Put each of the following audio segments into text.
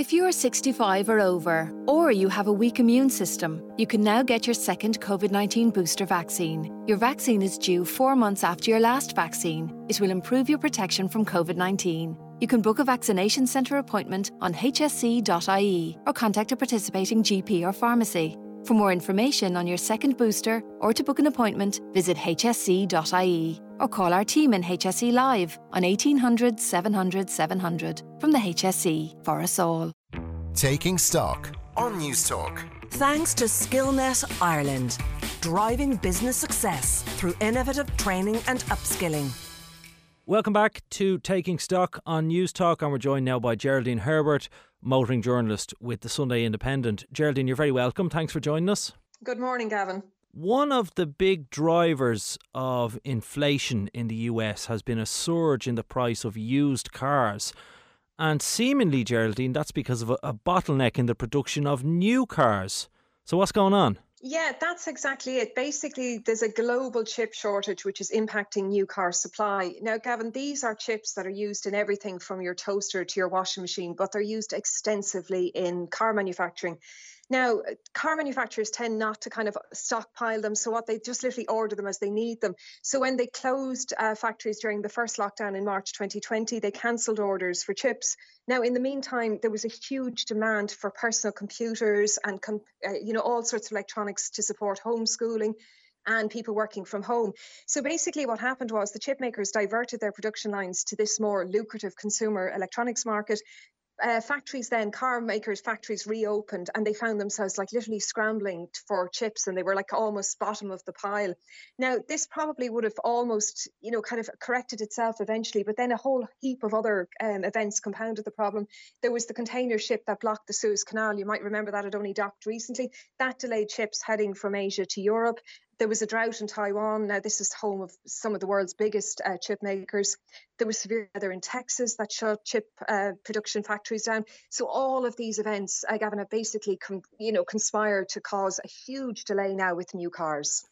If you are 65 or over, or you have a weak immune system, you can now get your second COVID 19 booster vaccine. Your vaccine is due four months after your last vaccine. It will improve your protection from COVID 19. You can book a vaccination centre appointment on hse.ie or contact a participating GP or pharmacy. For more information on your second booster or to book an appointment, visit hse.ie or call our team in HSE Live on 1800 700 700 from the HSE for us all. Taking stock on Newstalk. Thanks to Skillnet Ireland, driving business success through innovative training and upskilling. Welcome back to Taking Stock on Newstalk, and we're joined now by Geraldine Herbert, motoring journalist with the Sunday Independent. Geraldine, you're very welcome. Thanks for joining us. Good morning, Gavin. One of the big drivers of inflation in the US has been a surge in the price of used cars. And seemingly, Geraldine, that's because of a, a bottleneck in the production of new cars. So, what's going on? Yeah, that's exactly it. Basically, there's a global chip shortage which is impacting new car supply. Now, Gavin, these are chips that are used in everything from your toaster to your washing machine, but they're used extensively in car manufacturing. Now, car manufacturers tend not to kind of stockpile them. So, what they just literally order them as they need them. So, when they closed uh, factories during the first lockdown in March 2020, they cancelled orders for chips. Now, in the meantime, there was a huge demand for personal computers and, com- uh, you know, all sorts of electronics to support homeschooling and people working from home. So basically, what happened was the chip makers diverted their production lines to this more lucrative consumer electronics market uh, factories then car makers factories reopened and they found themselves like literally scrambling for chips and they were like almost bottom of the pile. Now this probably would have almost you know kind of corrected itself eventually but then a whole heap of other um, events compounded the problem. There was the container ship that blocked the suez canal. You might remember that had only docked recently. That delayed ships heading from asia to europe there was a drought in Taiwan. Now, this is home of some of the world's biggest uh, chip makers. There was severe weather in Texas that shut chip uh, production factories down. So all of these events, uh, Gavin, have basically, com- you know, conspired to cause a huge delay now with new cars.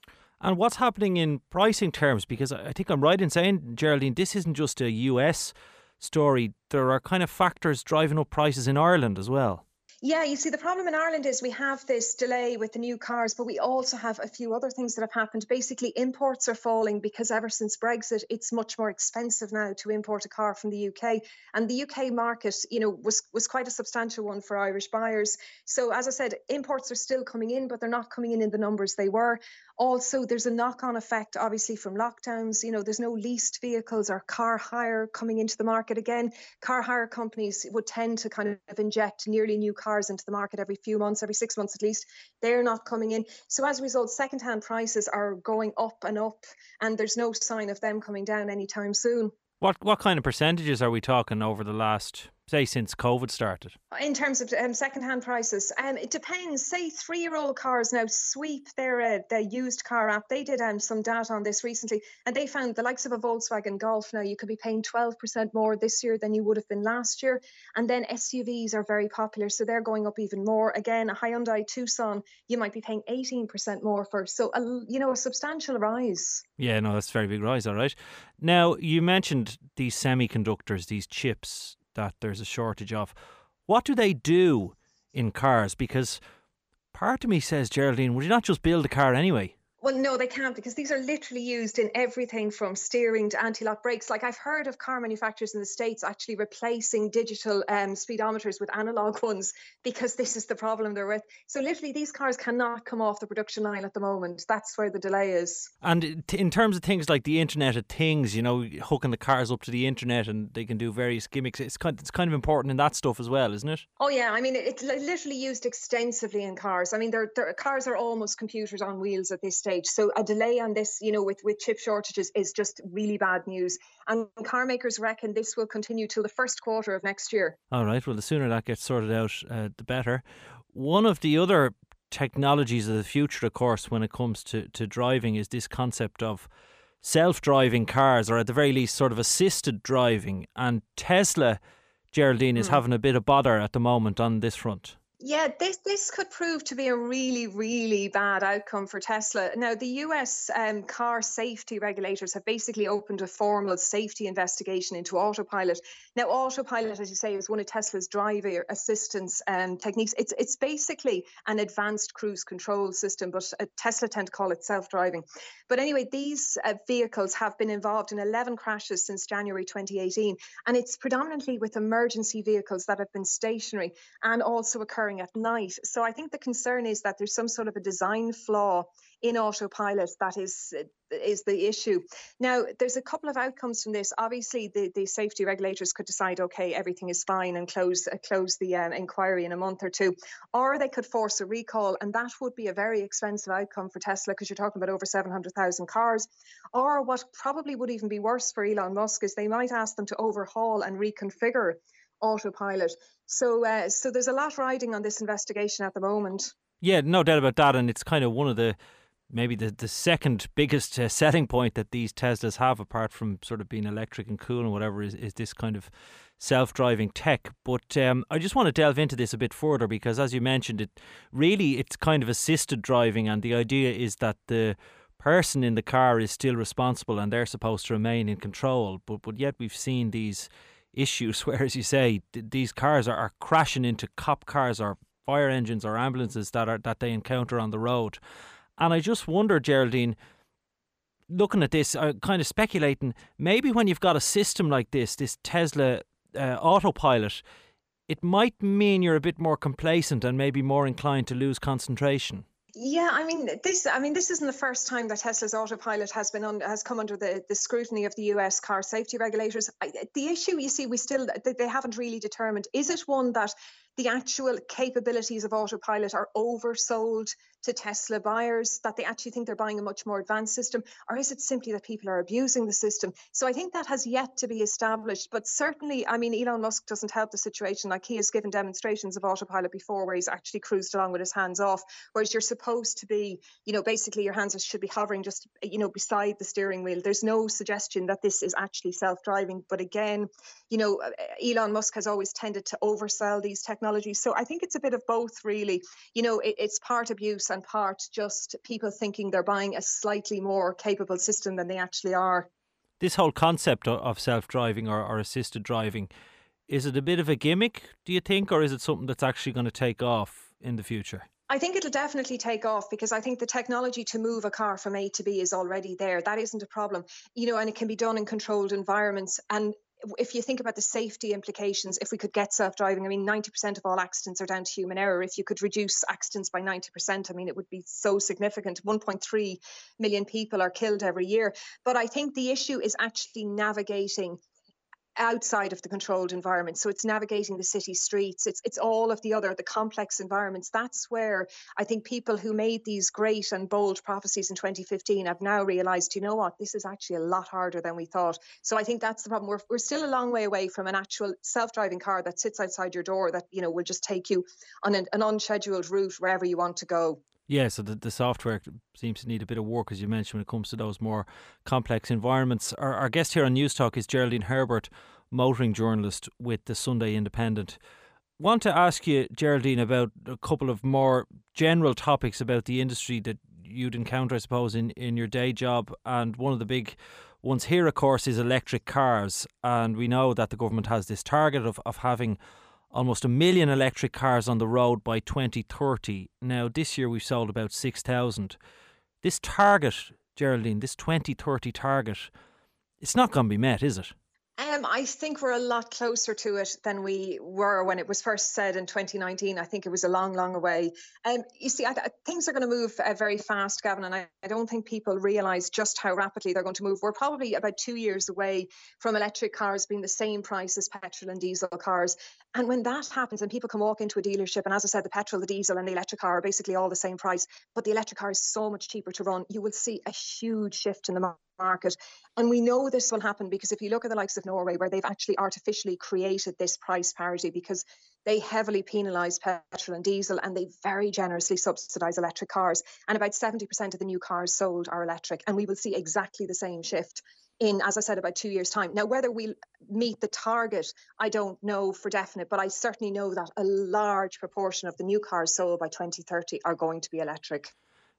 And what's happening in pricing terms? Because I think I'm right in saying, Geraldine, this isn't just a US story. There are kind of factors driving up prices in Ireland as well. Yeah, you see, the problem in Ireland is we have this delay with the new cars, but we also have a few other things that have happened. Basically, imports are falling because ever since Brexit, it's much more expensive now to import a car from the UK. And the UK market, you know, was was quite a substantial one for Irish buyers. So, as I said, imports are still coming in, but they're not coming in in the numbers they were. Also, there's a knock-on effect, obviously, from lockdowns. You know, there's no leased vehicles or car hire coming into the market again. Car hire companies would tend to kind of inject nearly new cars into the market every few months, every six months at least. They're not coming in. So as a result, second-hand prices are going up and up, and there's no sign of them coming down anytime soon. What what kind of percentages are we talking over the last say since COVID started? In terms of um, second-hand prices, um, it depends. Say three-year-old cars now sweep their uh, their used car app. They did um, some data on this recently, and they found the likes of a Volkswagen Golf now you could be paying 12% more this year than you would have been last year. And then SUVs are very popular, so they're going up even more. Again, a Hyundai Tucson you might be paying 18% more for. So a, you know a substantial rise. Yeah, no, that's a very big rise. All right. Now you mentioned these semiconductors, these chips that there's a shortage of. What do they do in cars? Because part of me says, Geraldine, would you not just build a car anyway? Well, no, they can't because these are literally used in everything from steering to anti lock brakes. Like I've heard of car manufacturers in the States actually replacing digital um, speedometers with analog ones because this is the problem they're with. So, literally, these cars cannot come off the production line at the moment. That's where the delay is. And in terms of things like the Internet of Things, you know, hooking the cars up to the Internet and they can do various gimmicks, it's kind, it's kind of important in that stuff as well, isn't it? Oh, yeah. I mean, it's literally used extensively in cars. I mean, they're, they're, cars are almost computers on wheels at this stage stage. So a delay on this, you know, with, with chip shortages is just really bad news. And car makers reckon this will continue till the first quarter of next year. All right. Well, the sooner that gets sorted out, uh, the better. One of the other technologies of the future, of course, when it comes to, to driving, is this concept of self driving cars, or at the very least, sort of assisted driving. And Tesla, Geraldine, is hmm. having a bit of bother at the moment on this front. Yeah, this this could prove to be a really really bad outcome for Tesla. Now, the U.S. Um, car safety regulators have basically opened a formal safety investigation into autopilot. Now, autopilot, as you say, is one of Tesla's driver assistance um, techniques. It's it's basically an advanced cruise control system, but uh, Tesla tend to call it self-driving. But anyway, these uh, vehicles have been involved in 11 crashes since January 2018, and it's predominantly with emergency vehicles that have been stationary and also occur occurring at night. So I think the concern is that there's some sort of a design flaw in autopilot that is is the issue. Now, there's a couple of outcomes from this. Obviously, the, the safety regulators could decide, okay, everything is fine and close uh, close the um, inquiry in a month or two, or they could force a recall, and that would be a very expensive outcome for Tesla because you're talking about over 700,000 cars. Or what probably would even be worse for Elon Musk is they might ask them to overhaul and reconfigure autopilot. So, uh, so there's a lot riding on this investigation at the moment. Yeah, no doubt about that, and it's kind of one of the maybe the, the second biggest uh, selling point that these Teslas have, apart from sort of being electric and cool and whatever, is, is this kind of self driving tech. But um, I just want to delve into this a bit further because, as you mentioned, it really it's kind of assisted driving, and the idea is that the person in the car is still responsible and they're supposed to remain in control. But but yet we've seen these issues where, as you say, th- these cars are, are crashing into cop cars or fire engines or ambulances that are that they encounter on the road. And I just wonder, Geraldine, looking at this, uh, kind of speculating, maybe when you've got a system like this, this Tesla uh, autopilot, it might mean you're a bit more complacent and maybe more inclined to lose concentration. Yeah, I mean this. I mean this isn't the first time that Tesla's autopilot has been on, has come under the, the scrutiny of the U.S. car safety regulators. I, the issue, you see, we still they haven't really determined is it one that the actual capabilities of autopilot are oversold to Tesla buyers, that they actually think they're buying a much more advanced system, or is it simply that people are abusing the system? So I think that has yet to be established. But certainly, I mean, Elon Musk doesn't help the situation. Like he has given demonstrations of autopilot before where he's actually cruised along with his hands off, whereas you're supposed to be, you know, basically your hands should be hovering just, you know, beside the steering wheel. There's no suggestion that this is actually self driving. But again, you know, uh, Elon Musk has always tended to oversell these technologies so I think it's a bit of both, really. You know, it, it's part abuse and part just people thinking they're buying a slightly more capable system than they actually are. This whole concept of self driving or, or assisted driving, is it a bit of a gimmick, do you think, or is it something that's actually going to take off in the future? I think it'll definitely take off because I think the technology to move a car from A to B is already there. That isn't a problem, you know, and it can be done in controlled environments. And if you think about the safety implications, if we could get self driving, I mean, 90% of all accidents are down to human error. If you could reduce accidents by 90%, I mean, it would be so significant. 1.3 million people are killed every year. But I think the issue is actually navigating outside of the controlled environment. So it's navigating the city streets. It's it's all of the other the complex environments. That's where I think people who made these great and bold prophecies in 2015 have now realized, you know what, this is actually a lot harder than we thought. So I think that's the problem. We're we're still a long way away from an actual self-driving car that sits outside your door that you know will just take you on an, an unscheduled route wherever you want to go. Yeah, so the, the software seems to need a bit of work, as you mentioned, when it comes to those more complex environments. Our, our guest here on Newstalk is Geraldine Herbert, motoring journalist with the Sunday Independent. Want to ask you, Geraldine, about a couple of more general topics about the industry that you'd encounter, I suppose, in, in your day job. And one of the big ones here, of course, is electric cars. And we know that the government has this target of, of having almost a million electric cars on the road by 2030. Now, this year we've sold about 6,000. This target, Geraldine, this 2030 target, it's not going to be met, is it? Um, I think we're a lot closer to it than we were when it was first said in 2019. I think it was a long, long away. Um, you see, I, I, things are going to move uh, very fast, Gavin, and I, I don't think people realise just how rapidly they're going to move. We're probably about two years away from electric cars being the same price as petrol and diesel cars. And when that happens, and people can walk into a dealership, and as I said, the petrol, the diesel, and the electric car are basically all the same price, but the electric car is so much cheaper to run, you will see a huge shift in the market market. And we know this will happen because if you look at the likes of Norway, where they've actually artificially created this price parity because they heavily penalise petrol and diesel and they very generously subsidise electric cars. And about 70% of the new cars sold are electric. And we will see exactly the same shift in, as I said, about two years' time. Now, whether we'll meet the target, I don't know for definite, but I certainly know that a large proportion of the new cars sold by 2030 are going to be electric.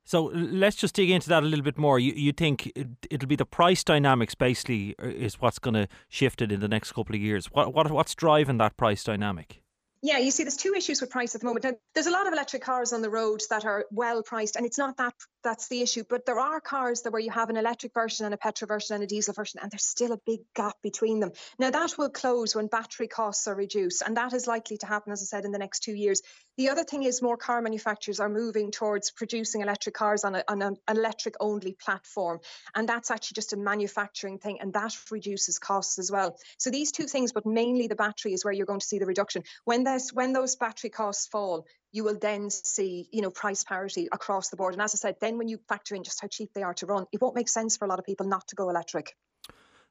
So let's just dig into that a little bit more. You, you think it'll be the price dynamics basically uh, is what's going to shift it in the next couple of years? What, what what's driving that price dynamic? Yeah, you see, there's two issues with price at the moment. There's a lot of electric cars on the road that are well priced, and it's not that that's the issue. But there are cars that where you have an electric version and a petrol version and a diesel version, and there's still a big gap between them. Now that will close when battery costs are reduced, and that is likely to happen, as I said, in the next two years. The other thing is more car manufacturers are moving towards producing electric cars on, a, on an electric only platform, and that's actually just a manufacturing thing, and that reduces costs as well. So these two things, but mainly the battery is where you're going to see the reduction. When this when those battery costs fall, you will then see, you know, price parity across the board. And as I said, then when you factor in just how cheap they are to run, it won't make sense for a lot of people not to go electric.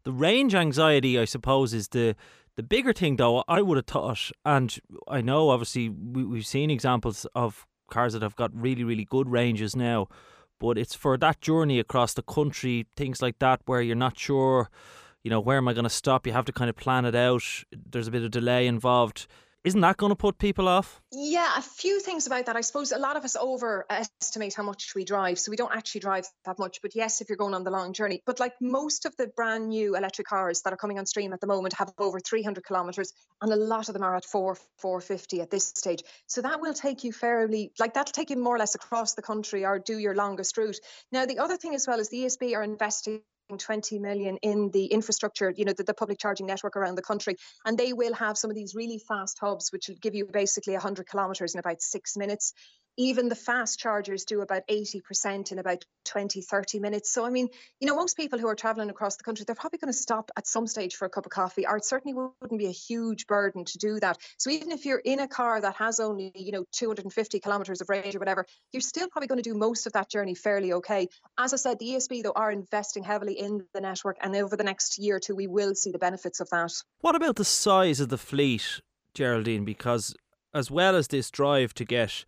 The range anxiety, I suppose, is the the bigger thing, though. I would have thought, and I know obviously we, we've seen examples of cars that have got really, really good ranges now, but it's for that journey across the country, things like that, where you're not sure, you know, where am I going to stop? You have to kind of plan it out. There's a bit of delay involved isn't that going to put people off? Yeah, a few things about that. I suppose a lot of us overestimate how much we drive, so we don't actually drive that much. But yes, if you're going on the long journey, but like most of the brand new electric cars that are coming on stream at the moment have over 300 kilometers, and a lot of them are at four 450 at this stage. So that will take you fairly, like that'll take you more or less across the country or do your longest route. Now, the other thing as well is the ESB are investing 20 million in the infrastructure, you know, the, the, public charging network around the country. And they will have some of these really fast hubs, which will give you basically 100 kilometers in about six minutes even the fast chargers do about 80% in about 20 30 minutes. So i mean you know most people who are traveling across the country they're probably going to stop at some stage for a cup of coffee. Or it certainly wouldn't be a huge burden to do that. So even if you're in a car that has only you know 250 kilometers of range or whatever you're still probably going to do most of that journey fairly okay. As i said the esb though are investing heavily in the network and over the next year or two we will see the benefits of that. What about the size of the fleet geraldine? Because as well as this drive to get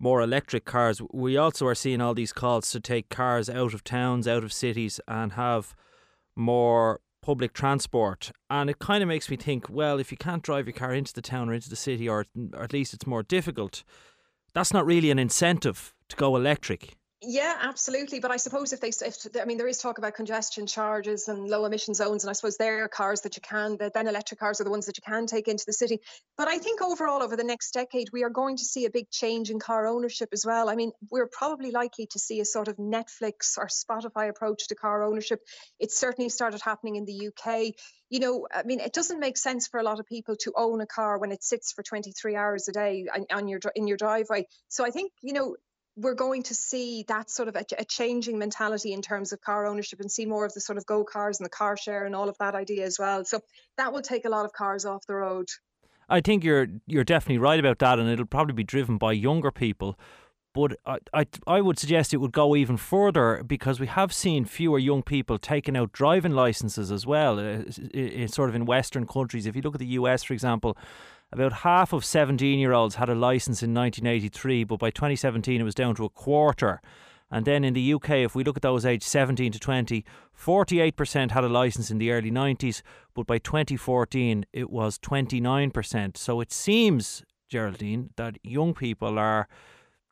more electric cars, we also are seeing all these calls to take cars out of towns, out of cities, and have more public transport. And it kind of makes me think, well, if you can't drive your car into the town or into the city, or, or at least it's more difficult, that's not really an incentive to go electric. Yeah, absolutely. But I suppose if they, if I mean, there is talk about congestion charges and low emission zones, and I suppose there are cars that you can, then electric cars are the ones that you can take into the city. But I think overall, over the next decade, we are going to see a big change in car ownership as well. I mean, we're probably likely to see a sort of Netflix or Spotify approach to car ownership. It certainly started happening in the UK. You know, I mean, it doesn't make sense for a lot of people to own a car when it sits for 23 hours a day on your in your driveway. So I think you know we're going to see that sort of a, a, changing mentality in terms of car ownership and see more of the sort of GoCars and the car share and all of that idea as well. So that will take a lot of cars off the road. I think you're you're definitely right about that, and it'll probably be driven by younger people. But I, I, I would suggest it would go even further because we have seen fewer young people taking out driving licenses as well, uh, sort of in Western countries. If you look at the US, for example, about half of 17 year olds had a licence in 1983, but by 2017 it was down to a quarter. And then in the UK, if we look at those aged 17 to 20, 48% had a licence in the early 90s, but by 2014 it was 29%. So it seems, Geraldine, that young people are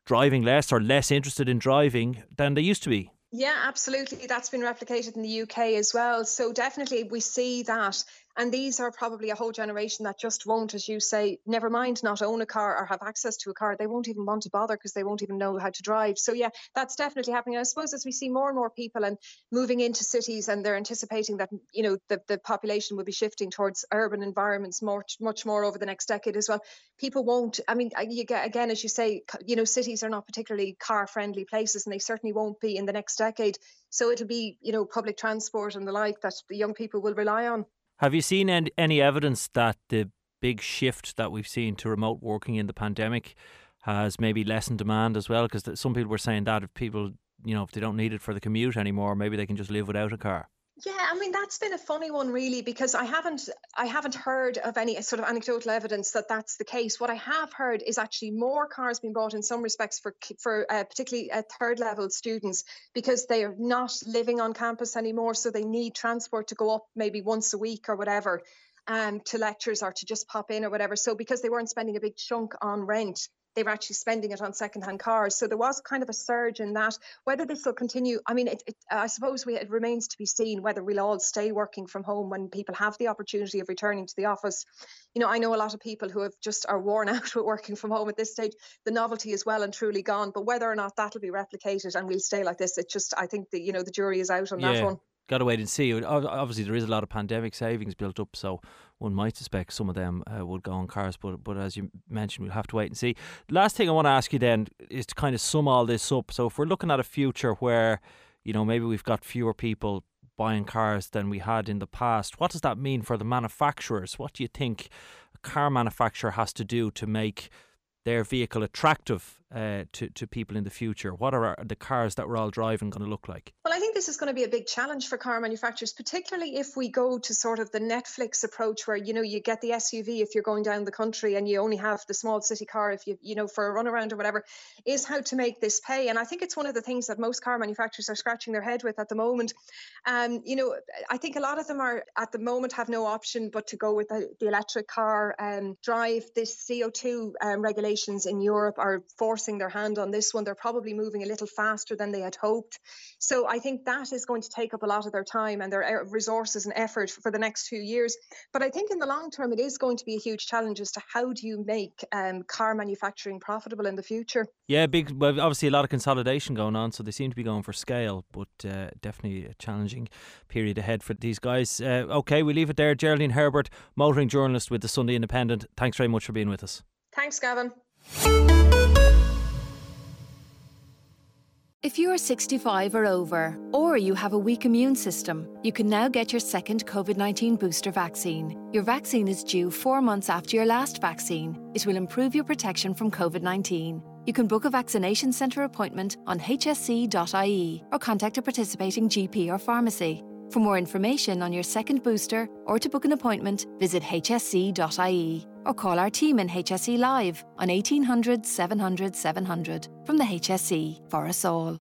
driving less or less interested in driving than they used to be. Yeah, absolutely. That's been replicated in the UK as well. So definitely we see that and these are probably a whole generation that just won't, as you say, never mind not own a car or have access to a car. They won't even want to bother because they won't even know how to drive. So, yeah, that's definitely happening. I suppose as we see more and more people and moving into cities and they're anticipating that, you know, the, the population will be shifting towards urban environments much, much more over the next decade as well. People won't, I mean, you get, again, as you say, you know, cities are not particularly car friendly places and they certainly won't be in the next decade. So it'll be, you know, public transport and the like that the young people will rely on. Have you seen any, evidence that the big shift that we've seen to remote working in the pandemic has maybe lessened demand as well? Because some people were saying that if people, you know, if they don't need it for the commute anymore, maybe they can just live without a car. Yeah, I mean that's been a funny one really because I haven't I haven't heard of any sort of anecdotal evidence that that's the case. What I have heard is actually more cars being bought in some respects for for uh, particularly uh, third level students because they are not living on campus anymore, so they need transport to go up maybe once a week or whatever. Um, to lectures or to just pop in or whatever. So because they weren't spending a big chunk on rent, they were actually spending it on second-hand cars. So there was kind of a surge in that. Whether this will continue, I mean, it, it, I suppose we, it remains to be seen whether we'll all stay working from home when people have the opportunity of returning to the office. You know, I know a lot of people who have just are worn out with working from home at this stage. The novelty is well and truly gone, but whether or not that'll be replicated and we'll stay like this, it just, I think that you know the jury is out on yeah. that one got to wait and see. Obviously, there is a lot of pandemic savings built up, so one might suspect some of them uh, would go on cars. But but as you mentioned, we'll have to wait and see. Last thing I want to ask you then is to kind of sum all this up. So if we're looking at a future where, you know, maybe we've got fewer people buying cars than we had in the past, what does that mean for the manufacturers? What do you think a car manufacturer has to do to make their vehicle attractive uh, to, to people in the future? What are the cars that we're all driving going to look like? Well, I think this is going to be a big challenge for car manufacturers, particularly if we go to sort of the Netflix approach where, you know, you get the SUV if you're going down the country and you only have the small city car if you, you know, for a run around or whatever, is how to make this pay. And I think it's one of the things that most car manufacturers are scratching their head with at the moment. Um, you know, I think a lot of them are at the moment have no option but to go with the, the electric car um, drive. This CO2 um, regulations in Europe are forced forcing their hand on this one. They're probably moving a little faster than they had hoped. So I think that is going to take up a lot of their time and their uh, resources and effort for the next few years. But I think in the long term, it is going to be a huge challenge as to how do you make um, car manufacturing profitable in the future. Yeah, big. Well, obviously a lot of consolidation going on, so they seem to be going for scale, but uh, definitely a challenging period ahead for these guys. Uh, okay, we leave it there. Geraldine Herbert, motoring journalist with the Sunday Independent. Thanks very much for being with us. Thanks, Gavin. If you're 65 or over, or you have a weak immune system, you can now get your second COVID 19 booster vaccine. Your vaccine is due four months after your last vaccine. It will improve your protection from COVID 19. You can book a vaccination centre appointment on hse.ie or contact a participating GP or pharmacy. For more information on your second booster or to book an appointment, visit hse.ie or call our team in HSE Live on 1800 700 700 from the HSE for us all.